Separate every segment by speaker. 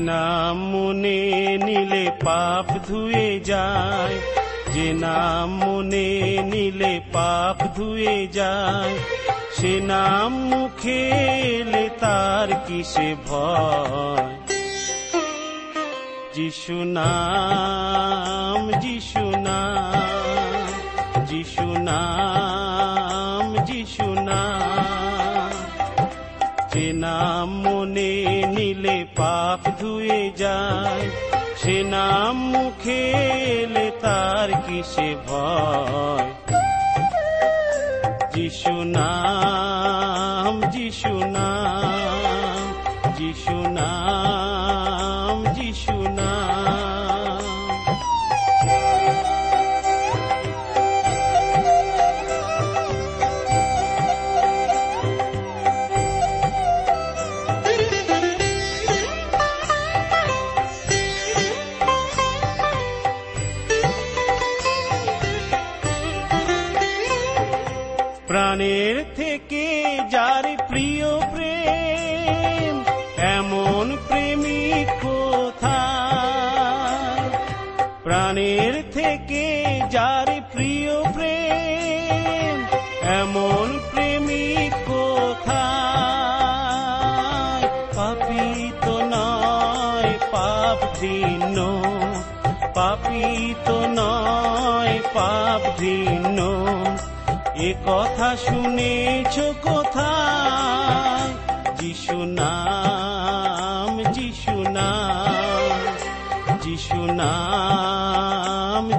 Speaker 1: নাম মনে নিলে পাপ ধুয়ে যায়। যে নাম মনে নিলে পাপ ধুয়ে যায়, সে নাম মুখে এলে তার কিসে ভয়? যিশু নাম যিশু নাম যিশু নাম পাপ ধুয়ে যায়। সে নাম মুখে এলে তার কিসে ভয়? যিশু নাম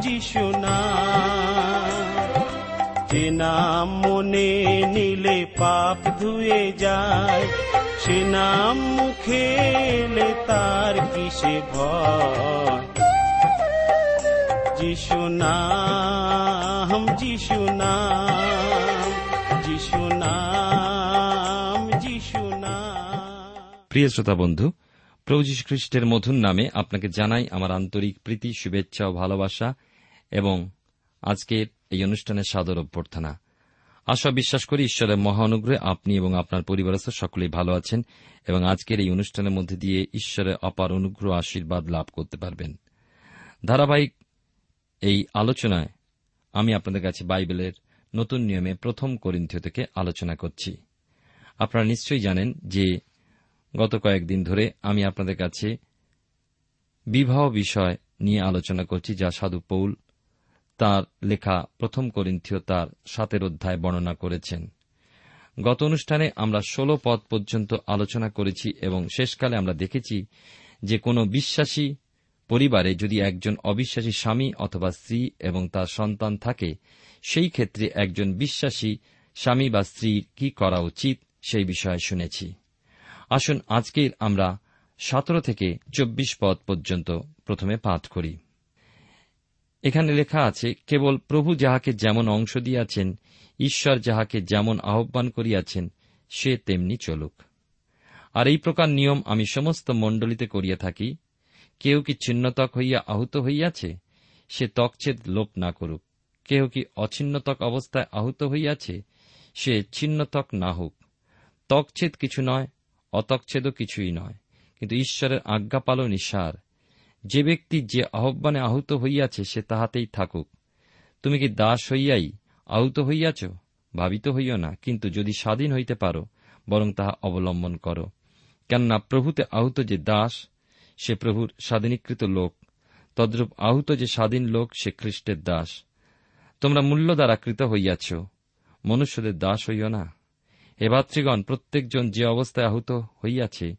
Speaker 1: যিশু নাম মনে নিলে পাপ ধুয়ে যায়, সে নাম মুখে এলে তার কিসে ভয়? যিশু নাম যিশু নাম যিশু নাম যিশু নাম।
Speaker 2: প্রিয় শ্রোতা বন্ধু, প্রভু যীশু খ্রিস্টের মধুর নামে আপনাকে জানাই আমার আন্তরিক প্রীতি, শুভেচ্ছা ও ভালোবাসা। এবং আজকের এই অনুষ্ঠানের সাদর অভ্যর্থনা। আশা বিশ্বাস করি ঈশ্বরের মহা অনুগ্রহে আপনি এবং আপনার পরিবারস্থ সকলেই ভালো আছেন এবং আজকের এই অনুষ্ঠানের মধ্যে দিয়ে ঈশ্বরের অপার অনুগ্রহ আশীর্বাদ লাভ করতে পারবেন। ধারাবাহিক এই আলোচনায় আমি আপনাদের কাছে বাইবেলের নতুন নিয়মে প্রথম করিন্থীয় থেকে আলোচনা করছি। আপনারা নিশ্চয়ই জানেন যে গত কয়েকদিন ধরে আমি আপনাদের কাছে বিবাহ বিষয় নিয়ে আলোচনা করছি, যা সাধু পৌল তার লেখা প্রথম করিন্থীয় তার সাতের অধ্যায় বর্ণনা করেছেন। গত অনুষ্ঠানে আমরা ষোলো পদ পর্যন্ত আলোচনা করেছি এবং শেষকালে আমরা দেখেছি যে কোনো বিশ্বাসী পরিবারে যদি একজন অবিশ্বাসী স্বামী অথবা স্ত্রী এবং তার সন্তান থাকে, সেই ক্ষেত্রে একজন বিশ্বাসী স্বামী বা স্ত্রীর কি করা উচিত সেই বিষয়ে শুনেছি। আসুন আজকের আমরা সতেরো থেকে চব্বিশ পদ পর্যন্ত প্রথমে পাঠ করি। এখানে লেখা আছে, কেবল প্রভু যাহাকে যেমন অংশ দিয়াছেন, ঈশ্বর যাহাকে যেমন আহ্বান করিয়াছেন, সে তেমনি চলুক। আর এই প্রকার নিয়ম আমি সমস্ত মণ্ডলীতে করিয়া থাকি। কেউ কি ছিন্নতক হইয়া আহত হইয়াছে? সে তকছেদ লোপ না করুক। কেহ কি অছিন্নতক অবস্থায় আহত হইয়াছে? সে ছিন্নতক না হোক। তকছেদ কিছু নয়, অতকছেদও কিছুই নয়। কিন্তু ঈশ্বরের আজ্ঞা সার যে ব্যক্তি যে আহ্বানে আহত হইয়াছে সে তাহাতেই থাকুক। তুমি কি দাস হইয়াই আহত হইয়াছ? ভাবিত হইও না, কিন্তু যদি স্বাধীন হইতে পারো, বরং তাহা অবলম্বন করো। কেননা প্রভুতে আহত যে দাস, সে প্রভুর স্বাধীনীকৃত লোক। তদ্রূপ আহত যে স্বাধীন লোক, সে খ্রিস্টের দাস। তোমরা মূল্য দ্বারা কৃত হইয়াছ, মনুষ্যদের দাস হইও না। হে ভাতৃগণ, প্রত্যেকজন যে অবস্থায় আহত হইয়াছে,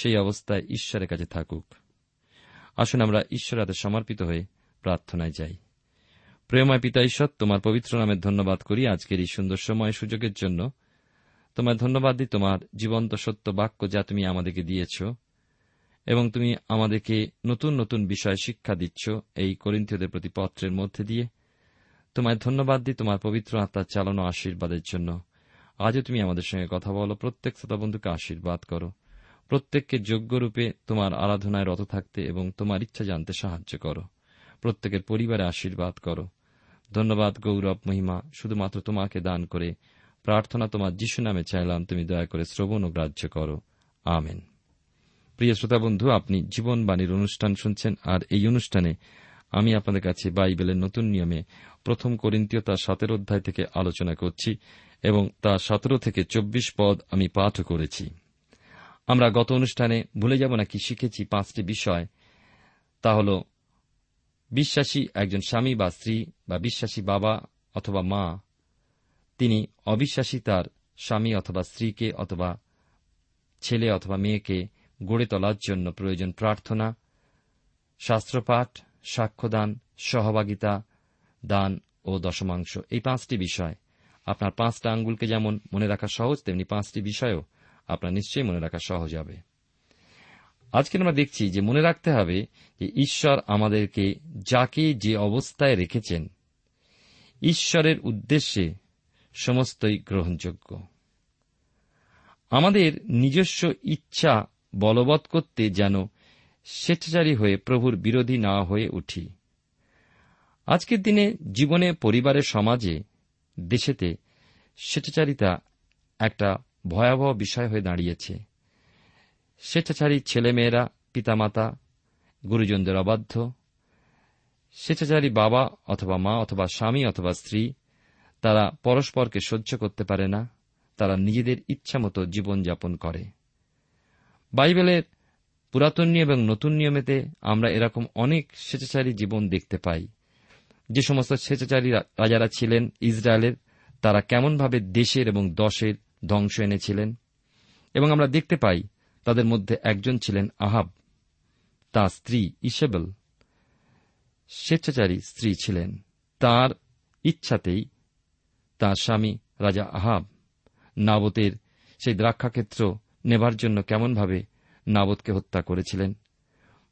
Speaker 2: সেই অবস্থায় ঈশ্বরের কাছে থাকুক। আসুন আমরা ঈশ্বর হাতে সমর্পিত হয়ে প্রার্থনায় যাই। প্রেমায় পিতা ঈশ্বর, তোমার পবিত্র নামের ধন্যবাদ করি আজকের এই সুন্দর সময় সুযোগের জন্য। তোমার ধন্যবাদ দিই তোমার জীবন্ত সত্য বাক্য যা তুমি আমাদেরকে দিয়েছ এবং তুমি আমাদেরকে নতুন নতুন বিষয় শিক্ষা দিচ্ছ এই করিন্থীয়দের প্রতি পত্রের মধ্যে দিয়ে। তোমায় ধন্যবাদ দিই তোমার পবিত্র আত্মার চালানো আশীর্বাদের জন্য। আজও তুমি আমাদের সঙ্গে কথা বলো, প্রত্যেক শ্রোতা বন্ধুকে আশীর্বাদ করো। প্রত্যেককে যোগ্যরূপে তোমার আরাধনায় রত থাকতে এবং তোমার ইচ্ছা জানতে সাহায্য করো। প্রত্যেকের পরিবারে আশীর্বাদ করো। ধন্যবাদ, গৌরব, মহিমা, শুধুমাত্র তোমাকে দান করে। প্রার্থনা তোমার যিশু নামে চাইলাম, তুমি দয়া করে শ্রবণ ও গ্রাহ্য করো। আমেন। প্রিয় শ্রোতা বন্ধু, আপনি জীবনবাণীর অনুষ্ঠান শুনছেন, আর এই অনুষ্ঠানে আমি আপনাদের কাছে বাইবেলের নতুন নিয়মে প্রথম করিন্তীয় তার সতেরো অধ্যায় থেকে আলোচনা করছি এবং তা সতেরো থেকে চব্বিশ পদ আমি পাঠও করেছি। আমরা গত অনুষ্ঠানে ভুলে যাব না কি শিখেছি পাঁচটি বিষয়। তা হল, বিশ্বাসী একজন স্বামী বা স্ত্রী বা বিশ্বাসী বাবা অথবা মা, তিনি অবিশ্বাসী তার স্বামী অথবা স্ত্রীকে অথবা ছেলে অথবা মেয়েকে গড়ে তোলার জন্য প্রয়োজন প্রার্থনা, শাস্ত্রপাঠ, সাক্ষ্যদান, সহভাগিতা, দান ও দশমাংশ। এই পাঁচটি বিষয়। আপনার পাঁচটা আঙ্গুলকে যেমন মনে রাখা সহজ, তেমনি পাঁচটি বিষয়ও আপনার নিশ্চয়ই মনে রাখা সহজ হবে। আজকে আমরা দেখছি যে মনে রাখতে হবে যে ঈশ্বর আমাদেরকে যাকে যে অবস্থায় রেখেছেন, ঈশ্বরের উদ্দেশ্যে সমস্তই গ্রহণযোগ্য। আমাদের নিজস্ব ইচ্ছা বলবৎ করতে যেন স্বেচ্ছাচারী হয়ে প্রভুর বিরোধী না হয়ে উঠি। আজকের দিনে জীবনে পরিবারের সমাজে, দেশেতে স্বেচ্ছাচারিতা একটা ভয়াবহ বিষয় হয়ে দাঁড়িয়েছে। স্বেচ্ছাচারী ছেলেমেয়েরা, পিতামাতা, গুরুজনদের অবাধ্য। স্বেচ্ছাচারী বাবা অথবা মা অথবা স্বামী অথবা স্ত্রী, তারা পরস্পরকে সহ্য করতে পারে না। তারা নিজেদের ইচ্ছামতো জীবনযাপন করে। বাইবেলের পুরাতন নিয়ম এবং নতুন নিয়মেতে আমরা এরকম অনেক স্বেচ্ছাচারী জীবন দেখতে পাই। যে সমস্ত স্বেচ্ছাচারী রাজারা ছিলেন ইসরায়েলের, তারা কেমনভাবে দেশের এবং দশের ধ্বংস এনেছিলেন। এবং আমরা দেখতে পাই তাদের মধ্যে একজন ছিলেন আহাব। তাঁর স্ত্রী ইসেবেল স্বেচ্ছাচারী স্ত্রী ছিলেন। তার ইচ্ছাতেই তার স্বামী রাজা আহাব। নাবতের সেই দ্রাক্ষাক্ষেত্র নেবার জন্য কেমনভাবে নাবতকে হত্যা করেছিলেন।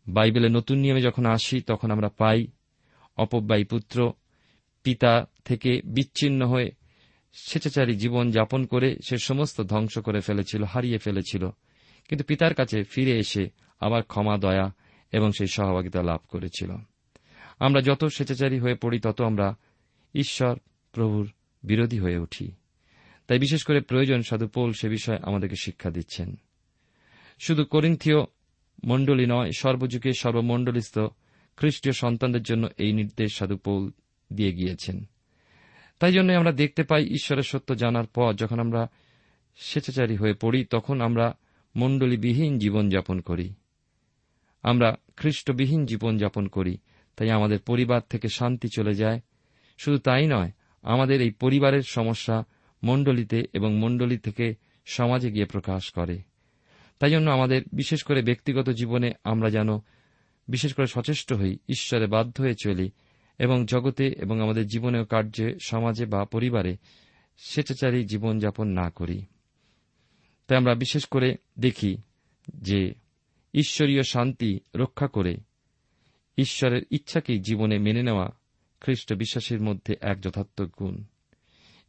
Speaker 2: বাইবেলের নতুন নিয়মে যখন আসি, তখন আমরা পাই, অপব্যয়ী পুত্র পিতা থেকে বিচ্ছিন্ন হয়ে স্বেচ্ছাচারী জীবন যাপন করে সে সমস্ত ধ্বংস করে ফেলেছিল, হারিয়ে ফেলেছিল। কিন্তু পিতার কাছে ফিরে এসে আবার ক্ষমা, দয়া এবং সেই সহভাগিতা লাভ করেছিল। আমরা যত স্বেচ্ছাচারী হয়ে পড়ি, তত আমরা ঈশ্বর প্রভুর বিরোধী হয়ে উঠি। তাই বিশেষ করে প্রয়োজন সাধু পৌল সে বিষয়ে আমাদেরকে শিক্ষা দিচ্ছেন। শুধু করিন্থীয় মণ্ডলী নয়, সর্বযুগে সর্বমণ্ডলীস্থ খ্রিস্টীয় সন্তানদের জন্য এই নির্দেশ সাধু পৌল দিয়ে গিয়েছেন। তাই জন্য আমরা দেখতে পাই ঈশ্বরের সত্য জানার পর যখন আমরা স্বেচ্ছাচারী হয়ে পড়ি, তখন আমরা মণ্ডলীবিহীন জীবনযাপন করি। আমরা খ্রিস্টবিহীন জীবনযাপন করি। তাই আমাদের পরিবার থেকে শান্তি চলে যায়। শুধু তাই নয়, আমাদের এই পরিবারের সমস্যা মণ্ডলীতে এবং মণ্ডলী থেকে সমাজে গিয়ে প্রকাশ করে। তাই জন্য আমাদের বিশেষ করে ব্যক্তিগত জীবনে আমরা যেন বিশেষ করে সচেষ্ট হই, ঈশ্বরে বাধ্য হয়ে চলি। এবং জগতে এবং আমাদের জীবনে কার্যে, সমাজে বা পরিবারে স্বেচ্ছাচারী জীবনযাপন না করি। তাই আমরা বিশেষ করে দেখি যে ঈশ্বরীয় শান্তি রক্ষা করে ঈশ্বরের ইচ্ছাকেই জীবনে মেনে নেওয়া খ্রিস্ট বিশ্বাসীর মধ্যে এক যথার্থ গুণ।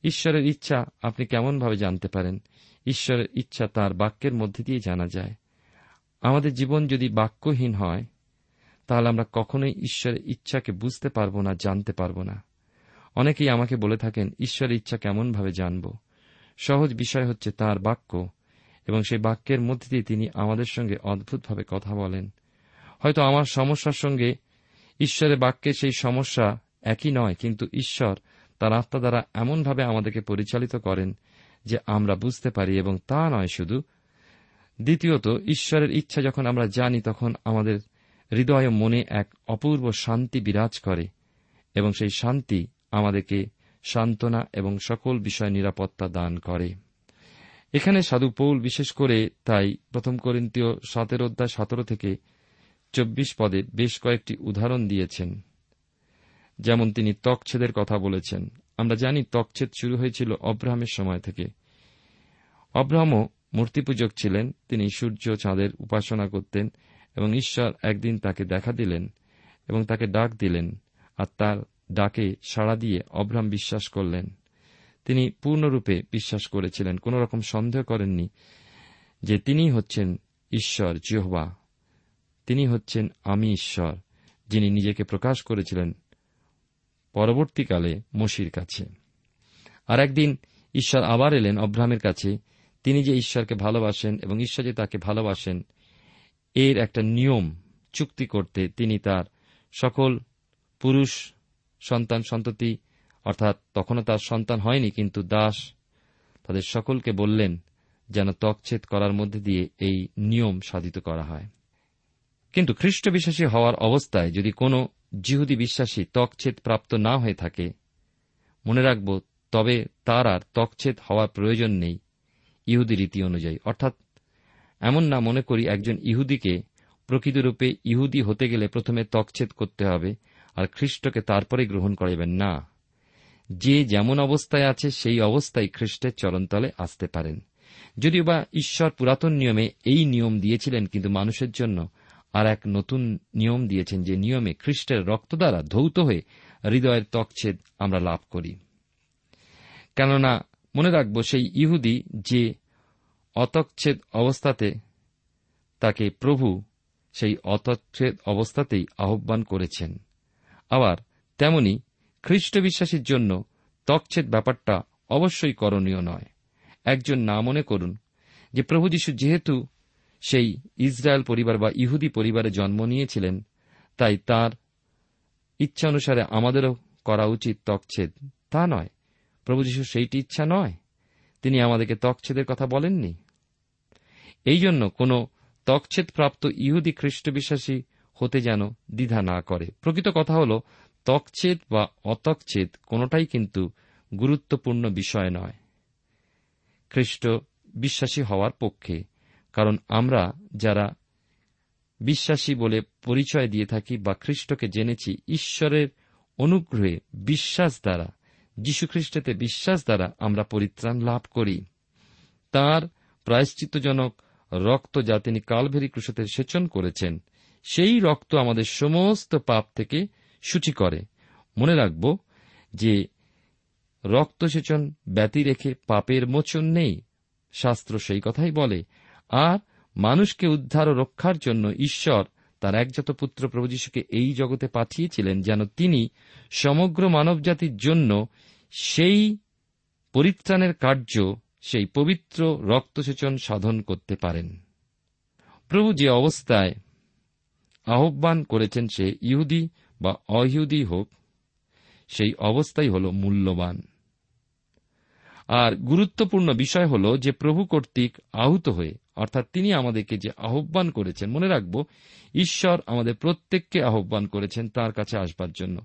Speaker 2: ঈশ্বরের ইচ্ছা আপনি কেমনভাবে জানতে পারেন? ঈশ্বরের ইচ্ছা তার বাক্যের মধ্যে দিয়ে জানা যায়। আমাদের জীবন যদি বাক্যহীন হয় তাহলে আমরা কখনোই ঈশ্বরের ইচ্ছাকে বুঝতে পারব না, জানতে পারব না। অনেকেই আমাকে বলে থাকেন, ঈশ্বরের ইচ্ছা কেমনভাবে জানব? সহজ বিষয় হচ্ছে তার বাক্য, এবং সেই বাক্যের মধ্যে দিয়ে তিনি আমাদের সঙ্গে অদ্ভুতভাবে কথা বলেন। হয়তো আমার সমস্যার সঙ্গে ঈশ্বরের বাক্যের সেই সমস্যা একই নয়, কিন্তু ঈশ্বর তার আত্মা দ্বারা এমনভাবে আমাদেরকে পরিচালিত করেন যে আমরা বুঝতে পারি, এবং তা নয় শুধু। দ্বিতীয়ত, ঈশ্বরের ইচ্ছা যখন আমরা জানি, তখন আমাদের হৃদয় ও মনে এক অপূর্ব শান্তি বিরাজ করে এবং সেই শান্তি আমাদেরকে সান্ত্বনা এবং সকল বিষয় নিরাপত্তা দান করে। এখানে সাধু পৌল বিশেষ করে তাই প্রথম করিন্তীয় সতেরো অধ্যায় সতেরো থেকে চব্বিশ পদে বেশ কয়েকটি উদাহরণ দিয়েছেন। যেমন তিনি ত্বকছেদের কথা বলেছেন। আমরা জানি ত্বকছেদ শুরু হয়েছিল অব্রাহামের সময় থেকে। অব্রাহামও মূর্তিপূজক ছিলেন, তিনি সূর্য, চাঁদের উপাসনা করতেন এবং ঈশ্বর একদিন তাকে দেখা দিলেন এবং তাকে ডাক দিলেন আর তার ডাকে সাড়া দিয়ে অব্রাহাম বিশ্বাস করলেন। তিনি পূর্ণরূপে বিশ্বাস করেছিলেন। কোন রকম সন্দেহ করেননি যে তিনি হচ্ছেন ঈশ্বর, জিহবা। তিনি হচ্ছেন আমি ঈশ্বর, যিনি নিজেকে প্রকাশ করেছিলেন পরবর্তীকালে মসির কাছে। আর একদিন ঈশ্বর আবার এলেন অব্রাহামের কাছে। তিনি যে ঈশ্বরকে ভালোবাসেন এবং ঈশ্বর যে তাকে ভালোবাসেন এর একটা নিয়ম চুক্তি করতে তিনি তার সকল পুরুষ সন্তান সন্ততি, অর্থাৎ তখনও তার সন্তান হয়নি, কিন্তু দাস তাদের সকলকে বললেন যেন তকছেদ করার মধ্যে দিয়ে এই নিয়ম সাধিত করা হয়। কিন্তু খ্রিস্ট বিশ্বাসী হওয়ার অবস্থায় যদি কোনো জিহুদি বিশ্বাসী তকছেদ প্রাপ্ত না হয়ে থাকে, মনে রাখব তবে তার আর তকছেদ হওয়ার প্রয়োজন নেই ইহুদি রীতি অনুযায়ী। অর্থাৎ এমন না মনে করি একজন ইহুদিকে প্রকৃতরূপে ইহুদি হতে গেলে প্রথমে তকছেদ করতে হবে আর খ্রিস্টকে তারপরে গ্রহণ করাইবেন না। যে যেমন অবস্থায় আছে, সেই অবস্থায় খ্রিস্টের চরণতলে আসতে পারেন। যদিও বা ঈশ্বর পুরাতন নিয়মে এই নিয়ম দিয়েছিলেন, কিন্তু মানুষের জন্য আর এক নতুন নিয়ম দিয়েছেন যে নিয়মে খ্রিস্টের রক্ত দ্বারা ধৌত হয়ে হৃদয়ের তকছেদ আমরা লাভ করি। কেননা, মনে রাখব সেই ইহুদি যে অতচ্ছেদ অবস্থাতে তাকে প্রভু সেই অতচ্ছেদ অবস্থাতেই আহ্বান করেছেন। আবার তেমনি খ্রিস্ট বিশ্বাসীর জন্য তকছেদ ব্যাপারটা অবশ্যই করণীয় নয়। একজন না মনে করুন যে প্রভু যীশু যেহেতু সেই ইসরায়েল পরিবার বা ইহুদি পরিবারে জন্ম নিয়েছিলেন, তাই তার ইচ্ছা অনুসারে আমাদেরও করা উচিত তকছেদ তা নয়। প্রভু যীশু সেইটি ইচ্ছা নয়। তিনি আমাদেরকে তকছেদের কথা বলেননি। এই জন্য কোন তকছেদ প্রাপ্ত ইহুদি খ্রিস্ট বিশ্বাসী হতে যেন দ্বিধা না করে। প্রকৃত কথা হল, তকছেদ বা অতকছেদ কোনটাই কিন্তু গুরুত্বপূর্ণ বিষয় নয়। খ্রিস্ট বিশ্বাসী হওয়ার পক্ষে, কারণ আমরা যারা বিশ্বাসী বলে পরিচয় দিয়ে থাকি বা খ্রিস্টকে জেনেছি, ঈশ্বরের অনুগ্রহে, বিশ্বাস দ্বারা যীশুখ্রিস্টতে বিশ্বাস দ্বারা আমরা পরিত্রাণ লাভ করি। তার প্রায়শ্চিত্তজনক রক্ত যা তিনি কালভেরি ক্রুশতে সেচন করেছেন, সেই রক্ত আমাদের সমস্ত পাপ থেকে সূচি করে। মনে রাখব যে রক্তসেচন ব্যতি রেখে পাপের মোচন নেই, শাস্ত্র সেই কথাই বলে। আর মানুষকে উদ্ধার ও রক্ষার জন্য ঈশ্বর তার একজাত পুত্র প্রভু যীশুকে এই জগতে পাঠিয়েছিলেন যেন তিনি সমগ্র মানবজাতির জন্য সেই পরিত্রাণের কার্য সেই পবিত্র রক্তসেচন সাধন করতে পারেন। প্রভু যে অবস্থায় আহ্বান করেছেন সে ইহুদি বা অইহুদি হোক, সেই অবস্থাই হল মূল্যবান। আর গুরুত্বপূর্ণ বিষয় হল যে প্রভু কর্তৃক আহত হয়ে, অর্থাৎ তিনি আমাদেরকে যে আহ্বান করেছেন, মনে রাখব, ঈশ্বর আমাদের প্রত্যেককে আহ্বান করেছেন তার কাছে আসবার জন্য।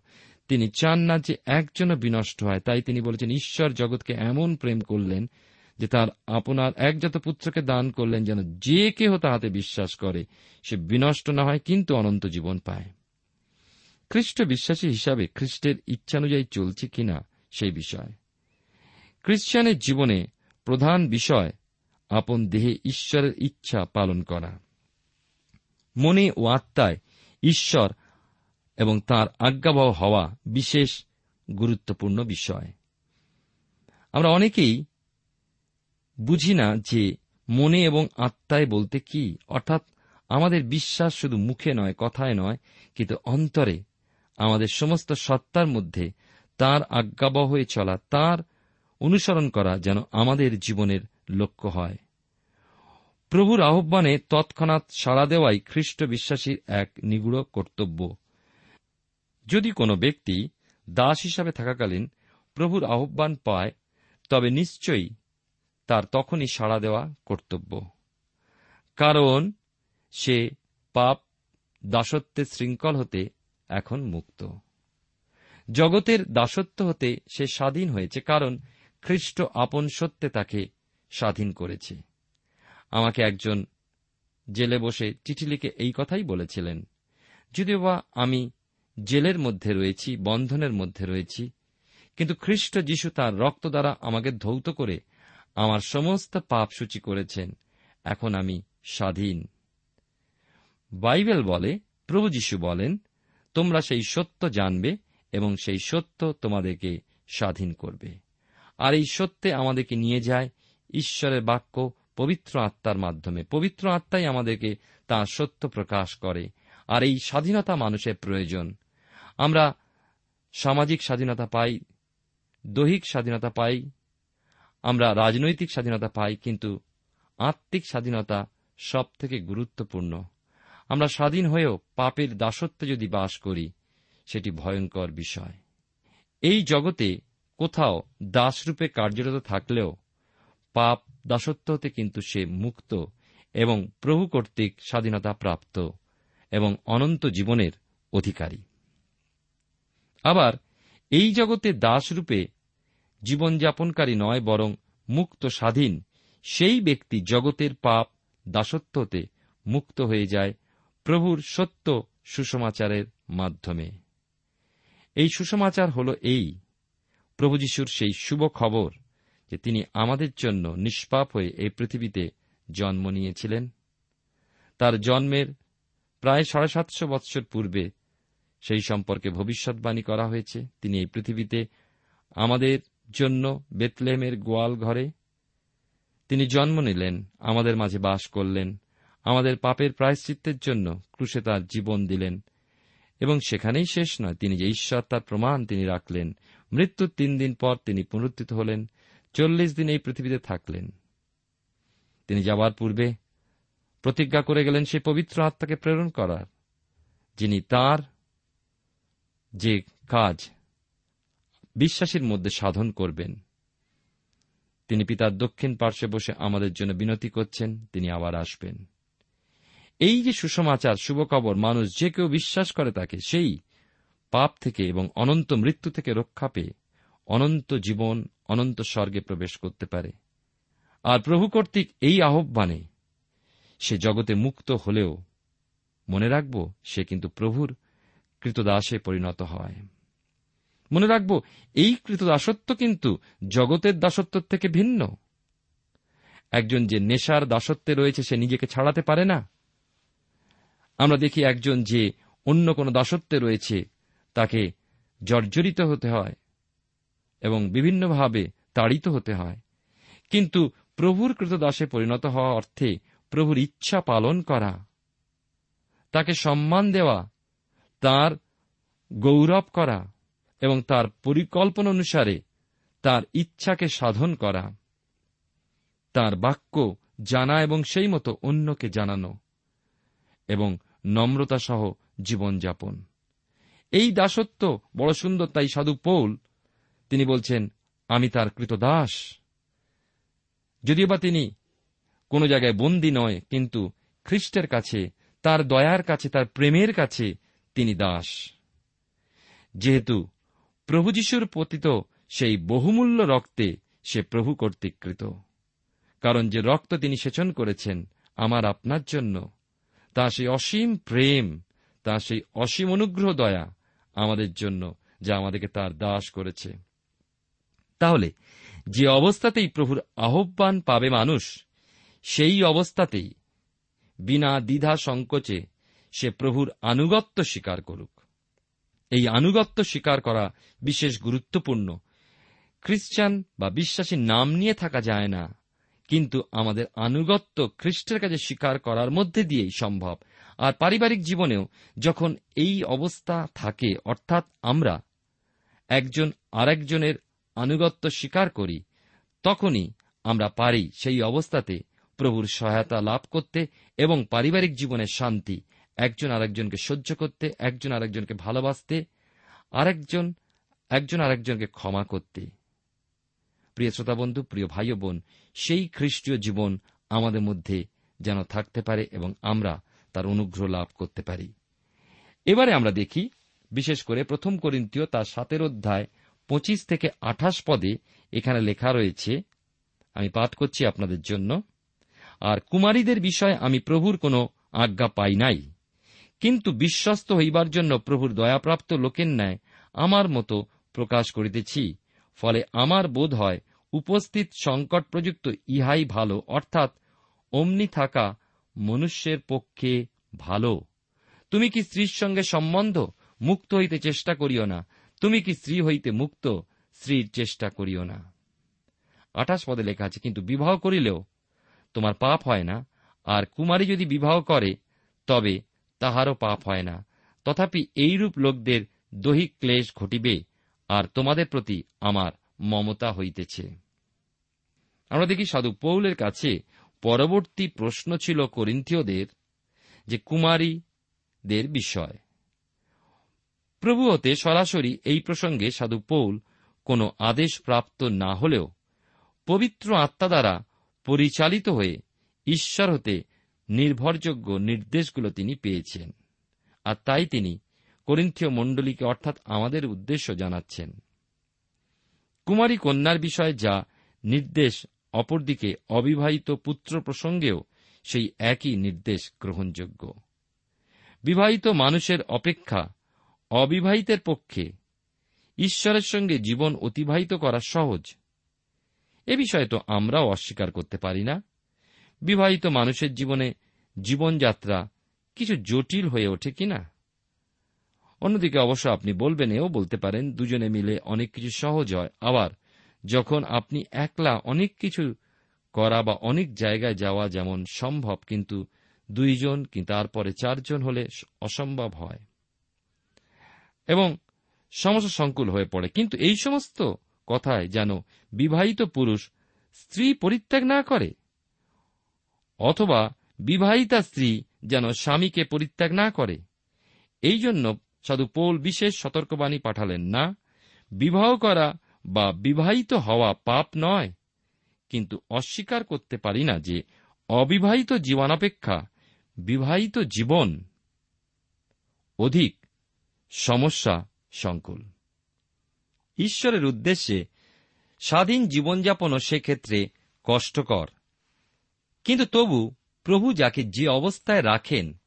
Speaker 2: তিনি চান না যে একজনও বিনষ্ট হয়। তাই তিনি বলেছেন, ঈশ্বর জগৎকে এমন প্রেম করলেন যে তার আপনার একজাত পুত্রকে দান করলেন যেন যে কেহ তাহাতে বিশ্বাস করে, সে বিনষ্ট না হয়, কিন্তু অনন্ত জীবন পায়। খ্রিস্ট বিশ্বাসী হিসাবে খ্রিস্টের ইচ্ছানুযায়ী চলছে কিনা সেই বিষয়। খ্রিস্টানের জীবনে প্রধান বিষয় আপন দেহে ঈশ্বরের ইচ্ছা পালন করা। মনে ও আত্মায় ঈশ্বর এবং তার আজ্ঞাবহ হওয়া বিশেষ গুরুত্বপূর্ণ বিষয়। আমরা অনেকেই বুঝি না যে মনে এবং আত্মায় বলতে কি, অর্থাৎ আমাদের বিশ্বাস শুধু মুখে নয়, কথায় নয়, কিন্তু অন্তরে আমাদের সমস্ত সত্তার মধ্যে তার আজ্ঞাবহ হয়ে চলা, তার অনুসরণ করা যেন আমাদের জীবনের লক্ষ্য হয়। প্রভুর আহ্বানে তৎক্ষণাৎ সাড়া দেওয়াই খ্রিস্ট বিশ্বাসীর এক নিগুড় কর্তব্য। যদি কোনো ব্যক্তি দাস হিসাবে থাকাকালীন প্রভুর আহ্বান পায়, তবে নিশ্চয়ই তার তখনই সাড়া দেওয়া কর্তব্য। কারণ সে পাপ দাসত্বের শৃঙ্খল হতে এখন মুক্ত। জগতের দাসত্ব হতে সে স্বাধীন হয়েছে কারণ খ্রিস্ট আপন সত্যে তাকে স্বাধীন করেছে। আমাকে একজন জেলে বসে চিঠি লিখে এই কথাই বলেছিলেন যদিও বা আমি জেলের মধ্যে রয়েছি, বন্ধনের মধ্যে রয়েছি। কিন্তু খ্রিস্ট যিশু তার রক্ত দ্বারা আমাকে ধৌত করে আমার সমস্ত পাপ সূচি করেছেন। এখন আমি স্বাধীন। বাইবেল বলে, প্রভু যীশু বলেন, তোমরা সেই সত্য জানবে এবং সেই সত্য তোমাদেরকে স্বাধীন করবে। আর এই সত্যে আমাদেরকে নিয়ে যায় ঈশ্বরের বাক্য পবিত্র আত্মার মাধ্যমে। পবিত্র আত্মাই আমাদেরকে তাঁর সত্য প্রকাশ করে। আর এই স্বাধীনতা মানুষের প্রয়োজন। আমরা সামাজিক স্বাধীনতা পাই, দৈহিক স্বাধীনতা পাই, আমরা রাজনৈতিক স্বাধীনতা পাই, কিন্তু আত্মিক স্বাধীনতা সব থেকে গুরুত্বপূর্ণ। আমরা স্বাধীন হয়েও পাপের দাসত্বে যদি বাস করি, সেটি ভয়ঙ্কর বিষয়। এই জগতে কোথাও দাসরূপে কার্যরত থাকলেও পাপ দাসত্ব হতে কিন্তু সে মুক্ত এবং প্রভু কর্তৃক স্বাধীনতা প্রাপ্ত এবং অনন্ত জীবনের অধিকারী। আবার এই জগতে দাসরূপে জীবনযাপনকারী নয় বরং মুক্ত স্বাধীন, সেই ব্যক্তি জগতের পাপ দাসত্বতে মুক্ত হয়ে যায় প্রভুর সত্য সুসমাচারের মাধ্যমে। এই সুসমাচার হল এই, প্রভু যিশুর সেই শুভ খবর যে তিনি আমাদের জন্য নিষ্পাপ হয়ে এই পৃথিবীতে জন্ম নিয়েছিলেন। তার জন্মের প্রায় সাড়ে সাতশো বৎসর পূর্বে সেই সম্পর্কে ভবিষ্যৎবাণী করা হয়েছে। তিনি এই পৃথিবীতে আমাদের জন্য বেতলেমের গোয়াল ঘরে। তিনি জন্ম নিলেন, আমাদের মাঝে বাস করলেন, আমাদের পাপের প্রায়শ্চিত্তের জন্য ক্রুশে তার জীবন দিলেন। এবং সেখানেই শেষ নয়, তিনি যে ঈশ্বর, তার প্রমাণ তিনি রাখলেন। মৃত্যুর তিন দিন পর তিনি পুনরুত্থিত হলেন, চল্লিশ দিন এই পৃথিবীতে থাকলেন। তিনি যাওয়ার পূর্বে প্রতিজ্ঞা করে গেলেন সেই পবিত্র আত্মাকে প্রেরণ করার, যিনি তার যে কাজ বিশ্বাসের মধ্যে সাধন করবেন। তিনি পিতার দক্ষিণ পার্শ্বে বসে আমাদের জন্য বিনতি করছেন, তিনি আবার আসবেন। এই যে সুসমাচার শুভখবর মানুষ যে কেউ বিশ্বাস করে তাকে, সেই পাপ থেকে এবং অনন্ত মৃত্যু থেকে রক্ষা পেয়ে অনন্ত জীবন, অনন্ত স্বর্গে প্রবেশ করতে পারে। আর প্রভু কর্তৃক এই আহ্বানে সে জগতে মুক্ত হলেও, মনে রাখব, সে কিন্তু প্রভুর কৃতদাসে পরিণত হয়। মনে রাখব, এই কৃতদাসত্ব কিন্তু জগতের দাসত্ব থেকে ভিন্ন। একজন যে নেশার দাসত্বে রয়েছে, সে নিজেকে ছাড়াতে পারে না। আমরা দেখি একজন যে অন্য কোন দাসত্বে রয়েছে, তাকে জর্জরিত হতে হয় এবং বিভিন্নভাবে তাড়িত হতে হয়। কিন্তু প্রভুর কৃতদাসে পরিণত হওয়া অর্থে প্রভুর ইচ্ছা পালন করা, তাকে সম্মান দেওয়া তার গৌরব করা এবং তার পরিকল্পনা অনুসারে তার ইচ্ছাকে সাধন করা, তার বাক্য জানা এবং সেই মতো অন্যকে জানানো এবং নম্রতা সহ জীবনযাপন। এই দাসত্ব বড় সুন্দর, তাই সাধু পৌল তিনি বলছেন, আমি তার কৃত দাস যদিও বা তিনি কোন জায়গায় বন্দী নয়, কিন্তু খ্রিস্টের কাছে, তার দয়ার কাছে, তার প্রেমের কাছে তিনি দাস। যেহেতু প্রভু যিশুর পতিত সেই বহুমূল্য রক্তে সে প্রভু কর্তৃকৃত কারণ যে রক্ত তিনি সেচন করেছেন আমার আপনার জন্য, তা সেই অসীম প্রেম, তা সেই অসীম অনুগ্রহ দয়া আমাদের জন্য যা আমাদেরকে তার দাস করেছে। তাহলে যে অবস্থাতেই প্রভুর আহ্বান পাবে মানুষ, সেই অবস্থাতেই বিনা দ্বিধা সংকোচে সে প্রভুর আনুগত্য স্বীকার করুক। এই আনুগত্য স্বীকার করা বিশেষ গুরুত্বপূর্ণ। খ্রিস্টান বা বিশ্বাসী নাম নিয়ে থাকা যায় না। কিন্তু আমাদের আনুগত্য খ্রিস্টের কাছে স্বীকার করার মধ্যে দিয়েই সম্ভব। আর পারিবারিক জীবনেও যখন এই অবস্থা থাকে, অর্থাৎ আমরা একজন আরেকজনের আনুগত্য স্বীকার করি, তখনই আমরা পারি সেই অবস্থাতে প্রভুর সহায়তা লাভ করতে এবং পারিবারিক জীবনের শান্তি একজন আরেকজনকে সহ্য করতে, একজন আরেকজনকে ভালোবাসতে, আরেকজন, একজন আরেকজনকে ক্ষমা করতে। প্রিয় শ্রোতা বন্ধু প্রিয় ভাই বোন, সেই খ্রিস্টীয় জীবন আমাদের মধ্যে যেন থাকতে পারে এবং আমরা তার অনুগ্রহ লাভ করতে পারি। এবারে আমরা দেখি, বিশেষ করে প্রথম করিন্তীয় তার সাতের অধ্যায় পঁচিশ থেকে আঠাশ পদে এখানে লেখা রয়েছে, আমি পাঠ করছি আপনাদের জন্য, আর কুমারীদের বিষয়ে আমি প্রভুর কোনো আজ্ঞা পাই নাই। কিন্তু বিশ্বস্ত হইবার জন্য প্রভুর দয়াপ্রাপ্ত লোকের ন্যায় আমার মতো প্রকাশ করিতেছি, ফলে আমার বোধ হয় উপস্থিত সংকট প্রযুক্ত ইহাই ভালো, অর্থাৎ অমনি থাকা মনুষ্যের পক্ষে ভালো। তুমি কি স্ত্রীর সঙ্গে সম্বন্ধ মুক্ত হইতে চেষ্টা করিও না? তুমি কি স্ত্রী হইতে মুক্ত স্ত্রীর চেষ্টা করিও না? আঠাশ পদে লেখা আছে, কিন্তু বিবাহ করিলেও তোমার পাপ হয় না। আর কুমারী যদি বিবাহ করে, তবে তাহারও পাপ হয় না। তথাপি এইরূপ লোকদের দৈহিক ক্লেশ ঘটিবে, আর তোমাদের প্রতি আমার মমতা হইতেছে। আমরা দেখি সাধু পৌলের কাছে পরবর্তী প্রশ্ন ছিল করিন্থীয়দের যে, কুমারীদের বিষয়? প্রভু হতে সরাসরি এই প্রসঙ্গে সাধু পৌল কোন আদেশ প্রাপ্ত না হলেও পবিত্র আত্মা দ্বারা পরিচালিত হয়ে ঈশ্বর হতে নির্ভরযোগ্য নির্দেশগুলো তিনি পেয়েছেন। আর তাই তিনি করিন্থীয় মণ্ডলীকে অর্থাৎ আমাদের উদ্দেশ্য জানাচ্ছেন। কুমারী কন্যার বিষয়ে যা নির্দেশ, অপরদিকে অবিবাহিত পুত্র প্রসঙ্গেও সেই একই নির্দেশ গ্রহণযোগ্য। বিবাহিত মানুষের অপেক্ষা অবিবাহিতের পক্ষে ঈশ্বরের সঙ্গে জীবন অতিবাহিত করা সহজ। এ বিষয়ে তো আমরাও অস্বীকার করতে পারি না। বিবাহিত মানুষের জীবনে জীবনযাত্রা কিছু জটিল হয়ে ওঠে কিনা অন্যদিকে অবশ্য আপনি বলবেন, এও বলতে পারেন, দুজনে মিলে অনেক কিছু সহজ হয়। আবার যখন আপনি একলা অনেক কিছু করা বা অনেক জায়গায় যাওয়া যেমন সম্ভব, কিন্তু দুইজন কি তারপরে চারজন হলে অসম্ভব হয় এবং সমস্যা সংকুল হয়ে পড়ে। কিন্তু এই সমস্ত কথায় যেন বিবাহিত পুরুষ স্ত্রী পরিত্যাগ না করে অথবা বিবাহিতা স্ত্রী যেন স্বামীকে পরিত্যাগ না করে। এই জন্য সাধু পৌল বিশেষ সতর্কবাণী পাঠালেন না, বিবাহ করা বা বিবাহিত হওয়া পাপ নয়। কিন্তু অস্বীকার করতে পারি না যে অবিবাহিত জীবনাপেক্ষা বিবাহিত জীবন অধিক সমস্যা সংকুল। ঈশ্বরের উদ্দেশ্যে স্বাধীন জীবনযাপনও সেক্ষেত্রে কষ্টকর। কিন্তু তবু প্রভু যাকে যে অবস্থায় রাখেন,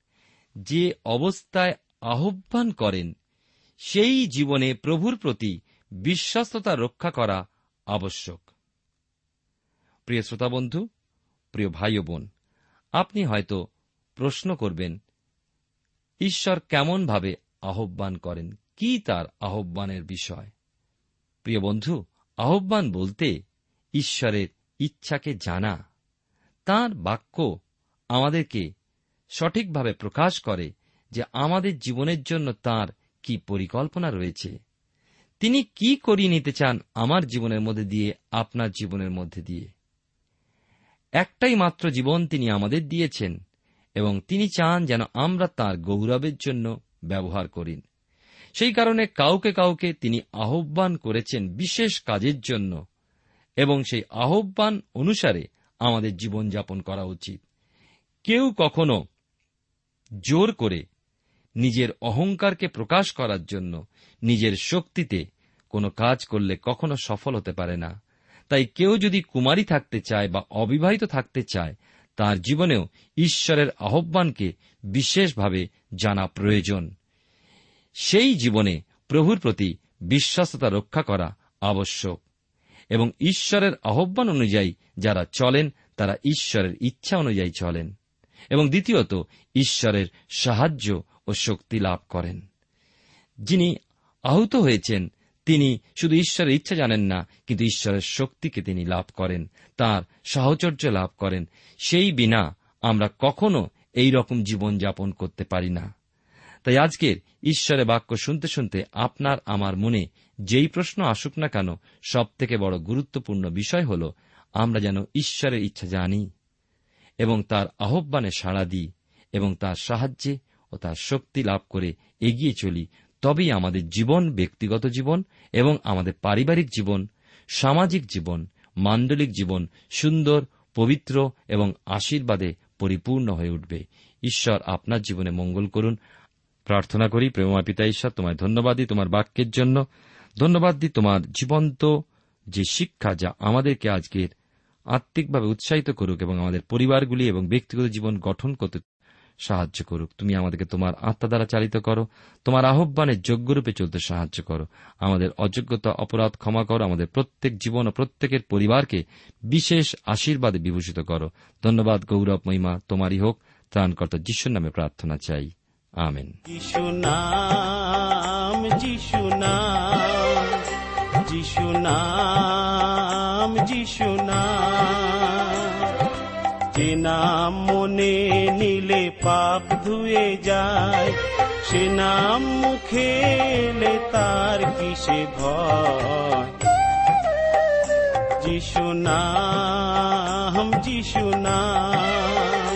Speaker 2: যে অবস্থায় আহ্বান করেন, সেই জীবনে প্রভুর প্রতি বিশ্বস্ততা রক্ষা করা আবশ্যক। প্রিয় শ্রোতা বন্ধু প্রিয় ভাই বোন আপনি হয়তো প্রশ্ন করবেন, ঈশ্বর কেমনভাবে আহ্বান করেন? কি তার আহ্বানের বিষয়? প্রিয় বন্ধু, আহ্বান বলতে ঈশ্বরের ইচ্ছাকে জানা। তার বাক্য আমাদেরকে সঠিকভাবে প্রকাশ করে যে আমাদের জীবনের জন্য তার কি পরিকল্পনা রয়েছে। তিনি কি করিয়ে নিতে চান আমার জীবনের মধ্যে দিয়ে, আপনার জীবনের মধ্যে দিয়ে? একটাই মাত্র জীবন তিনি আমাদের দিয়েছেন এবং তিনি চান যেন আমরা তার গৌরবের জন্য ব্যবহার করিন সেই কারণে কাউকে কাউকে তিনি আহ্বান করেছেন বিশেষ কাজের জন্য এবং সেই আহ্বান অনুসারে আমাদের জীবনযাপন করা উচিত। কেউ কখনো জোর করে নিজের অহংকারকে প্রকাশ করার জন্য নিজের শক্তিতে কোনো কাজ করলে কখনো সফল হতে পারে না। তাই কেউ যদি কুমারী থাকতে চায় বা অবিবাহিত থাকতে চায়, তার জীবনেও ঈশ্বরের আহ্বানকে বিশেষভাবে জানা প্রয়োজন। সেই জীবনে প্রভুর প্রতি বিশ্বাসতা রক্ষা করা আবশ্যক। এবং ঈশ্বরের আহ্বান অনুযায়ী যারা চলেন, তারা ঈশ্বরের ইচ্ছা অনুযায়ী চলেন। এবং দ্বিতীয়ত, ঈশ্বরের সাহায্য ও শক্তি লাভ করেন। যিনি আহত হয়েছেন, তিনি শুধু ঈশ্বরের ইচ্ছা জানেন না, কিন্তু ঈশ্বরের শক্তিকে তিনি লাভ করেন, তার সাহচর্য লাভ করেন। সেই বিনা আমরা কখনো এই রকম জীবনযাপন করতে পারি না। তাই আজকের ঈশ্বরের বাক্য শুনতে শুনতে আপনার, আমার মনে যেই প্রশ্ন আসুক না কেন সব থেকে বড় গুরুত্বপূর্ণ বিষয় হল, আমরা যেন ঈশ্বরের ইচ্ছা জানি এবং তার আহ্বানে সাড়া দিই এবং তার সাহায্যে ও তার শক্তি লাভ করে এগিয়ে চলি। তবেই আমাদের জীবন, ব্যক্তিগত জীবন এবং আমাদের পারিবারিক জীবন, সামাজিক জীবন, মাণ্ডলিক জীবন সুন্দর, পবিত্র এবং আশীর্বাদে পরিপূর্ণ হয়ে উঠবে। ঈশ্বর আপনার জীবনে মঙ্গল করুন। প্রার্থনা করি প্রেমা পিতা ঈশ্বর, তোমায় ধন্যবাদ দিই তোমার বাক্যের জন্য। ধন্যবাদ দিই তোমার জীবন্ত যে শিক্ষা যা আমাদেরকে আজকের আত্মিকভাবে উৎসাহিত করুক এবং আমাদের পরিবারগুলি এবং ব্যক্তিগত জীবন গঠন করতে সাহায্য করুক। তুমি আমাদেরকে তোমার আত্মা দ্বারা চালিত করো, তোমার আহ্বানের যোগ্যরূপে চলতে সাহায্য করো। আমাদের অযোগ্যতা, অপরাধ ক্ষমা করো, আমাদের প্রত্যেক জীবন ও প্রত্যেকের পরিবারকে বিশেষ আশীর্বাদে বিভূষিত করো। ধন্যবাদ, গৌরব, মহিমা, তোমারই হোক। ত্রাণকর্তা যিশুর নামে প্রার্থনা চাই। আমেন।
Speaker 1: যিশু নাম যিশু নাম যিশু নাম যিশু নাম। যে নাম মনে নিলে পাপ ধুয়ে যায়, সে নাম মুখে এলে তার কিসে ভয়? যিশু নাম যিশু নাম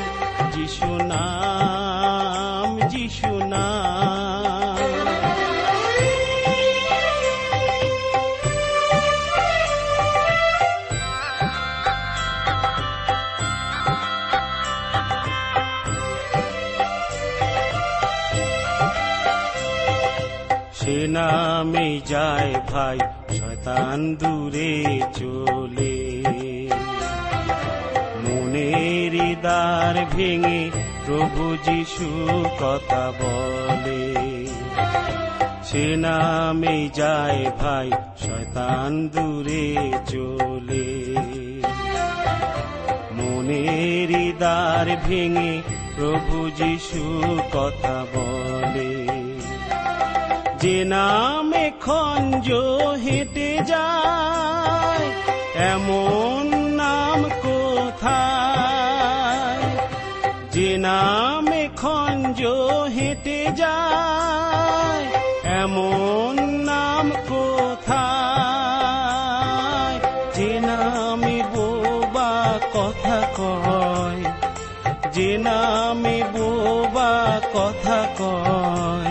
Speaker 1: যিশু নাম। নামে যায় ভাই, শয়তান দূরে চলে। মনের দ্বার ভেঙে প্রভু যিশু কথা বলে, সে নামে যায় ভাই, শয়তান দূরে চলে। মনের দ্বার ভেঙে প্রভু যিশু কথা বলে যে নামে খঞ্জ হেঁটে যায়, এমন নাম কোথায়? যে নামে খঞ্জ হেঁটে যায়, এমন নাম কোথায়? যে নামে বোবা কথা কয়, যে নামে বোবা কথা কয়।